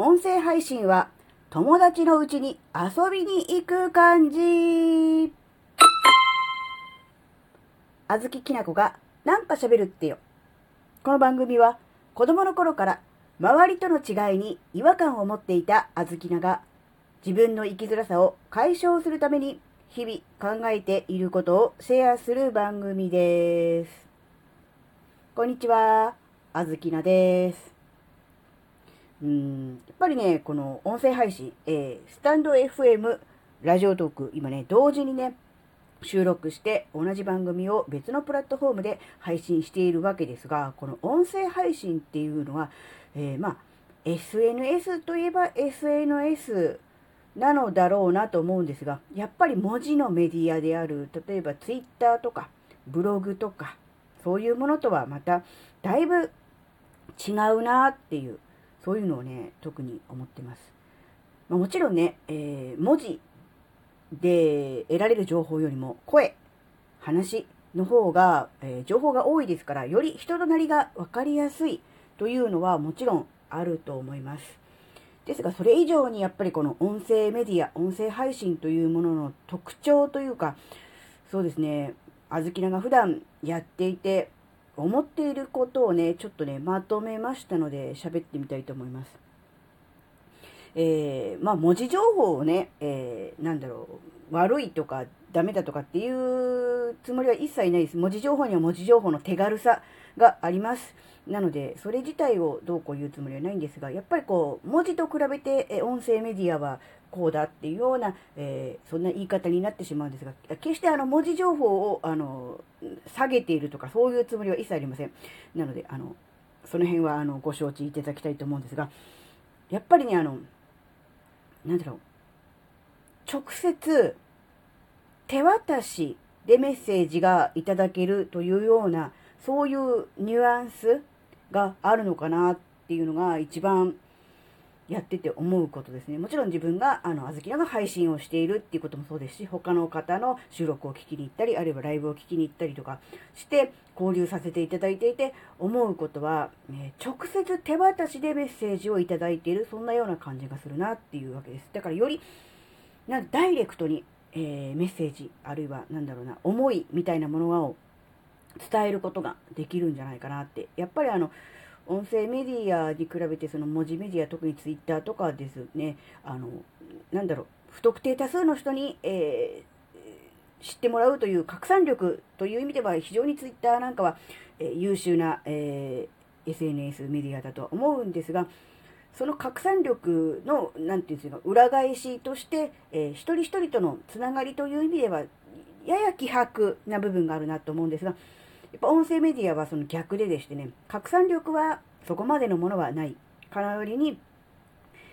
音声配信は友達のうちに遊びに行く感じ。あずききなこがなんか喋るってよ。この番組は子供の頃から周りとの違いに違和感を持っていたあずきなが自分の生きづらさを解消するために日々考えていることをシェアする番組です。こんにちは、あずきなです。うん、やっぱりね、この音声配信、えー、スタンド FM、ラジオトーク、今ね、同時にね、収録して同じ番組を別のプラットフォームで配信しているわけですが、この音声配信っていうのは、えー、まあ、SNS といえば SNS なのだろうなと思うんですが、やっぱり文字のメディアである、例えば Twitter とかブログとか、そういうものとはまただいぶ違うなっていう、そういうのをね、特に思ってます。まあ、もちろんね、えー、文字で得られる情報よりも声、話の方が、えー、情報が多いですから、より人となりが分かりやすいというのはもちろんあると思います。ですが、それ以上にやっぱりこの音声メディア、音声配信というものの特徴というか、そうですね、あずきなが普段やっていて、思っていることをね、ちょっとね、まとめましたので、喋ってみたいと思います。えー、まあ、文字情報をね、えー、なんだろう、悪いとかダメだとかっていうつもりは一切ないです。文字情報には文字情報の手軽さがあります。なので、それ自体をどうこう言うつもりはないんですが、やっぱりこう、文字と比べて、え音声メディアはこうだっていうような、えー、そんな言い方になってしまうんですが、決してあの、文字情報を、あの、下げているとか、そういうつもりは一切ありません。なので、あの、その辺は、あの、ご承知いただきたいと思うんですが、やっぱりね、あの、なんだろう、直接、手渡しでメッセージがいただけるというような、そういうニュアンスがあるのかなっていうのが一番やってて思うことですね。もちろん自分が、あの、あずきらが配信をしているっていうこともそうですし、他の方の収録を聞きに行ったり、あるいはライブを聞きに行ったりとかして、交流させていただいていて、思うことは、え直接手渡しでメッセージをいただいている、そんなような感じがするなっていうわけです。だからより、なダイレクトに、えー、メッセージ、あるいは、なんだろうな、思いみたいなものを伝えることができるんじゃないかなって。やっぱりあの、音声メディアに比べてその文字メディア、特にツイッターとかですね、あの、なんだろう、不特定多数の人に、えー、知ってもらうという拡散力という意味では非常にツイッターなんかは、えー、優秀な、えー、SNS メディアだとは思うんですが、その拡散力の、なんていうんですか、裏返しとして、えー、一人一人とのつながりという意味では、やや希薄な部分があるなと思うんですが、っぱ音声メディアはその逆ででしてね、拡散力はそこまでのものはない。からよりに、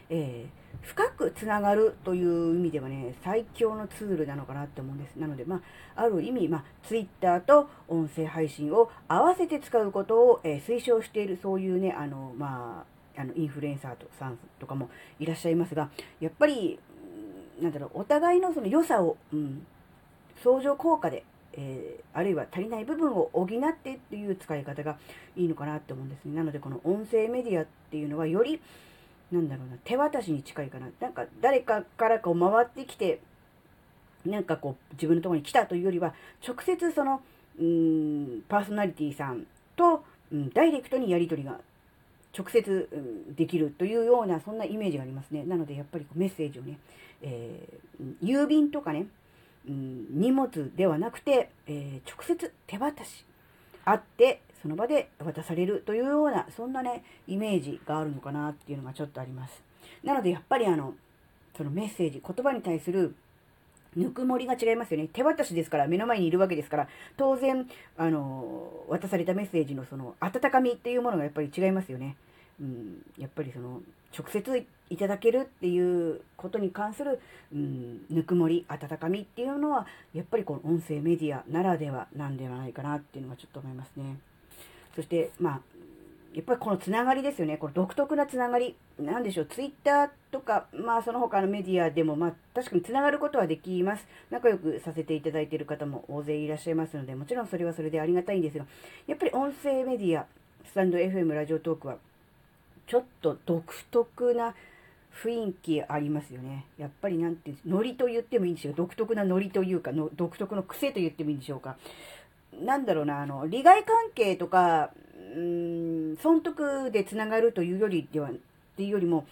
えー、深くつながるという意味ではね、最強のツールなのかなって思うんです。なので、まあ、ある意味、まあ、ツイッターと音声配信を合わせて使うことを、えー、推奨している、そういうね、あの、まあ、あの、インフルエンサーとさんとかもいらっしゃいますが、やっぱり、なんだろう、お互いのその良さを、うん、相乗効果でえー、あるいは足りない部分を補ってっていう使い方がいいのかなって思うんですね。なのでこの音声メディアっていうのはより、なんだろうな、手渡しに近いかな。なんか誰かからこう回ってきて、なんかこう自分のとこに来たというよりは、直接その、うーん、パーソナリティさんと、うん、ダイレクトにやり取りが直接、うん、できるというような、そんなイメージがありますね。なのでやっぱりこうメッセージをね、えー、郵便とかね、うん、荷物ではなくて、えー、直接手渡し、会って、その場で渡されるというような、そんなね、イメージがあるのかなっていうのがちょっとあります。なので、やっぱりあの、そのメッセージ、言葉に対するぬくもりが違いますよね。手渡しですから、目の前にいるわけですから、当然、あの、渡されたメッセージのその、温かみっていうものがやっぱり違いますよね。うん、やっぱりその、直接いただけるっていうことに関する、うん、ぬくもり、温かみっていうのは、やっぱりこの音声メディアならではなんではないかなっていうのがちょっと思いますね。そして、まあ、やっぱりこのつながりですよね。この独特なつながり。なんでしょう。ツイッターとか、まあその他のメディアでも、まあ確かにつながることはできます。仲良くさせていただいている方も大勢いらっしゃいますので、もちろんそれはそれでありがたいんですが、やっぱり音声メディア、スタンド FM ラジオトークは、ちょっと独特な雰囲気ありますよね。やっぱりなんて、ノリと言ってもいいんでしょう。独特なノリというかの、独特の癖と言ってもいいんでしょうか。なんだろうな、あの、利害関係とか、うーん、損得でつながるというよりでは、っていうよりも、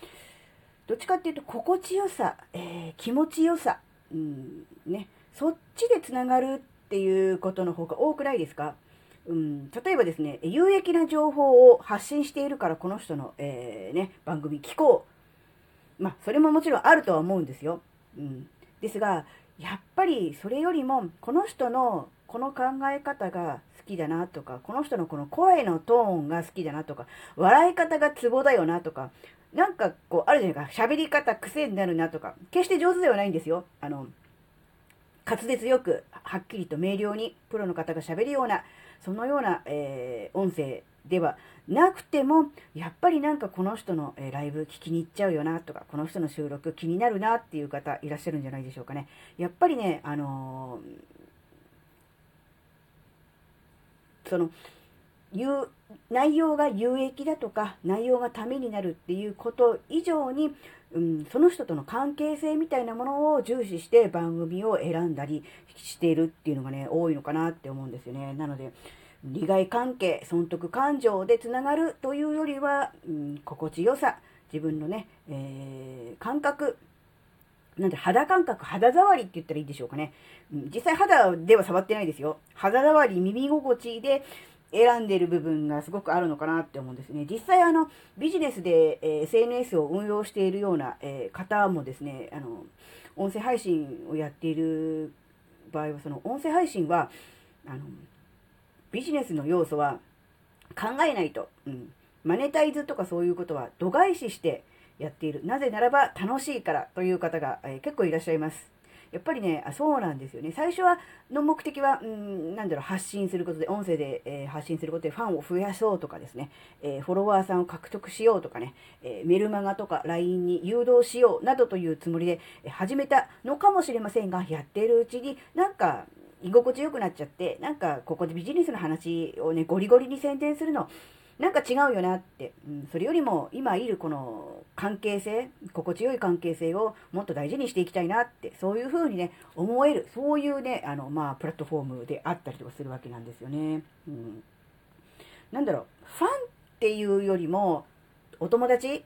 どっちかっていうと、心地よさ、えー、気持ちよさ、うん、ね、そっちでつながるっていうことの方が多くないですか？うん、例えばですね、有益な情報を発信しているからこの人の、えー、ね、番組聞こう。まあ、それももちろんあるとは思うんですよ。うん。ですが、やっぱりそれよりも、この人のこの考え方が好きだなとか、この人のこの声のトーンが好きだなとか、笑い方がツボだよなとか、なんかこう、あるじゃないか、喋り方癖になるなとか、決して上手ではないんですよ。あの、滑舌よく、はっきりと明瞭に、プロの方が喋るような、そのような、えー、音声ではなくても、やっぱりなんかこの人の、えライブ聞きに行っちゃうよなとか、この人の収録気になるなっていう方いらっしゃるんじゃないでしょうかね。やっぱりね、あのー、その、う内容が有益だとか、内容がためになるっていうこと以上に、うん、その人との関係性みたいなものを重視して番組を選んだりしているっていうのがね、多いのかなって思うんですよね。なので、利害関係、損得感情でつながるというよりは、うん、心地よさ、自分のね、えー、感覚、なんで肌感覚、肌触りって言ったらいいでしょうかね。うん、実際肌では触ってないですよ。肌触り、耳心地で、選んでる部分がすごくあるのかなって思うんですね。実際あの、ビジネスで、え、SNS を運用しているような、え、方もですね、あの、音声配信をやっている場合は、その音声配信は、あの、ビジネスの要素は考えないと、うん、マネタイズとかそういうことは度外視してやっている。なぜならば楽しいからという方が、え、結構いらっしゃいます。やっぱりね、あそうなんですよね。最初は、の目的は、うん、なんだろう、発信することで、音声で、えー、発信することでファンを増やそうとかですね、えー、フォロワーさんを獲得しようとかね、えー、メルマガとか LINE に誘導しようなどというつもりで始めたのかもしれませんが、やっているうちになんか、居心地よくなっちゃって、なんか、ここでビジネスの話をね、ゴリゴリに宣伝するの、なんか違うよなって、うん、それよりも今いるこの関係性、心地よい関係性をもっと大事にしていきたいなって、そういうふうにね、思える、そういうね、あの、まあ、プラットフォームであったりとかするわけなんですよね。うん。なんだろう、ファンっていうよりも、お友達、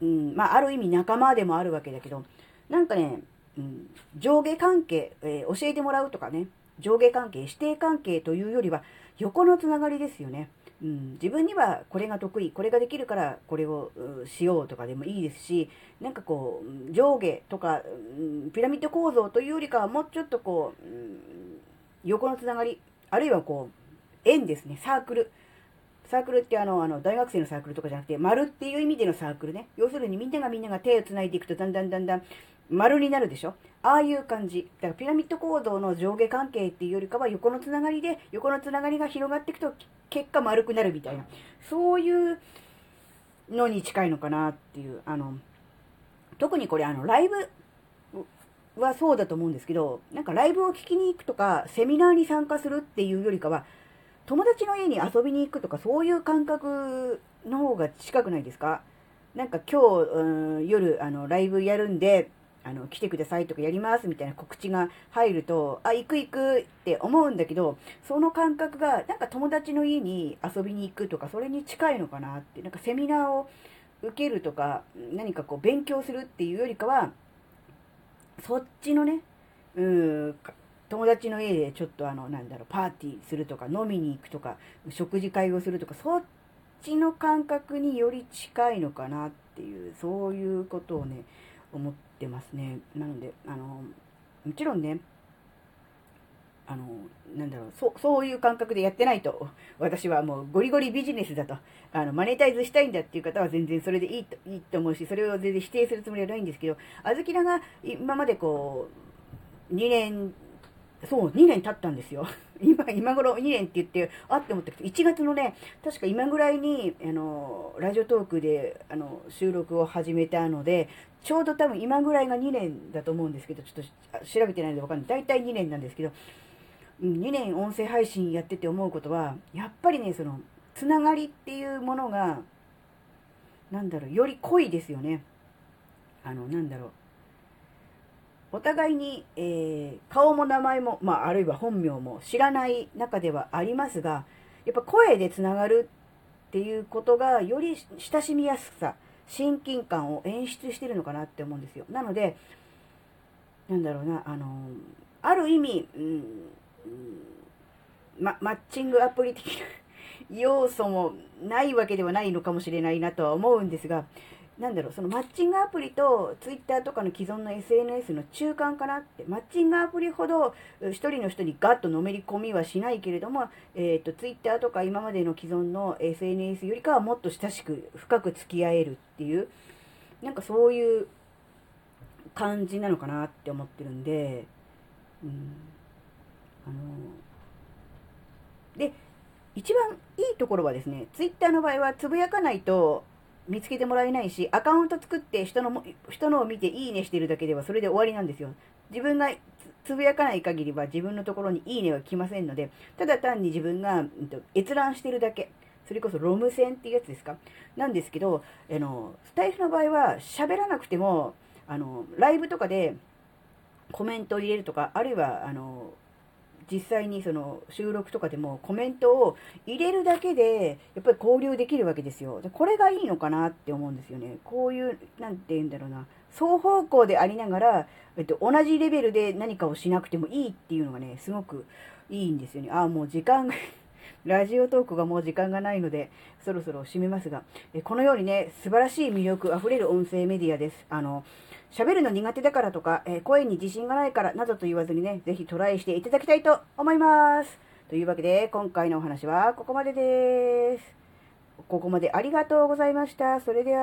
うん、まあ、ある意味仲間でもあるわけだけど、なんかね、うん、上下関係、えー、教えてもらうとかね、上下関係、指定関係というよりは、横のつながりですよね。うん、自分にはこれが得意、これができるからこれをしようとかでもいいですし、なんかこう、上下とか、うん、ピラミッド構造というよりかはもうちょっとこう、うん、横のつながり、あるいはこう、円ですね、サークル。サークルってあの、あの、大学生のサークルとかじゃなくて、丸っていう意味でのサークルね。要するにみんながみんなが手を繋いでいくと、だんだんだんだん丸になるでしょ？ああいう感じ。だからピラミッド構造の上下関係っていうよりかは横のつながりで、横のつながりが広がっていくと結果丸くなるみたいな。そういうのに近いのかなっていう。あの、特にこれあの、ライブはそうだと思うんですけど、なんかライブを聞きに行くとか、セミナーに参加するっていうよりかは、友達の家に遊びに行くとか、そういう感覚の方が近くないですか？なんか今日、うん、夜、あの、ライブやるんで、あの、来てくださいとかやりますみたいな告知が入ると、あ、行く行くって思うんだけど、その感覚が、なんか友達の家に遊びに行くとか、それに近いのかなって、なんかセミナーを受けるとか、何かこう勉強するっていうよりかは、そっちのね、うん、友達の家でちょっとあの、なんだろう、パーティーするとか、飲みに行くとか、食事会をするとか、そっちの感覚により近いのかなっていう、そういうことをね、思ってますね。なので、あの、もちろんね、あの、なんだろう、そう、そういう感覚でやってないと、私はもうゴリゴリビジネスだと、あの、マネタイズしたいんだっていう方は全然それでいいと、いいと思うし、それを全然否定するつもりはないんですけど、あずきらが今までこう、2年そう、2年経ったんですよ。今、今頃2年って言って、あって思ったけど、1月のね、確か今ぐらいに、あの、ラジオトークで、あの、収録を始めたので、ちょうど多分今ぐらいが2年だと思うんですけど、ちょっと調べてないのでわかんない。大体2年なんですけど、2年音声配信やってて思うことは、やっぱりね、その、つながりっていうものが、なんだろう、より濃いですよね。あの、なんだろう。お互いに、えー、顔も名前も、まあ、あるいは本名も知らない中ではありますが、やっぱ声でつながるっていうことが、より親しみやすさ、親近感を演出してるのかなって思うんですよ。なので、なんだろうな、あの、ある意味、うん、ま、マッチングアプリ的な要素もないわけではないのかもしれないなとは思うんですが、なんだろう、そのマッチングアプリとツイッターとかの既存の SNS の中間かなって、マッチングアプリほど一人の人にガッとのめり込みはしないけれども、えっ、ー、と、ツイッターとか今までの既存の SNS よりかはもっと親しく深く付き合えるっていう、なんかそういう感じなのかなって思ってるんで、うん、あの、で、一番いいところはですね、ツイッターの場合はつぶやかないと見つけてもらえないし、アカウント作って人のも人のを見ていいねしてるだけではそれで終わりなんですよ。自分がつぶやかない限りは自分のところにいいねは来ませんので、ただ単に自分が、うんと、閲覧してるだけ。それこそロム線っていうやつですか？なんですけど、あの、スタイフの場合は喋らなくても、あの、ライブとかでコメントを入れるとか、あるいは、あの、実際にその収録とかでもコメントを入れるだけで、やっぱり交流できるわけですよ。でこれがいいのかなって思うんですよね。こういう、なんて言うんだろうな。双方向でありながら、えっと、同じレベルで何かをしなくてもいいっていうのがね、すごくいいんですよね。ああ、もう時間がラジオトークがもう時間がないので、そろそろ締めますが、えこのようにね、素晴らしい魅力あふれる音声メディアです。あの、喋るの苦手だからとか、え声に自信がないからなどと言わずにね、ぜひトライしていただきたいと思います。というわけで、今回のお話はここまでです。ここまでありがとうございました。それでは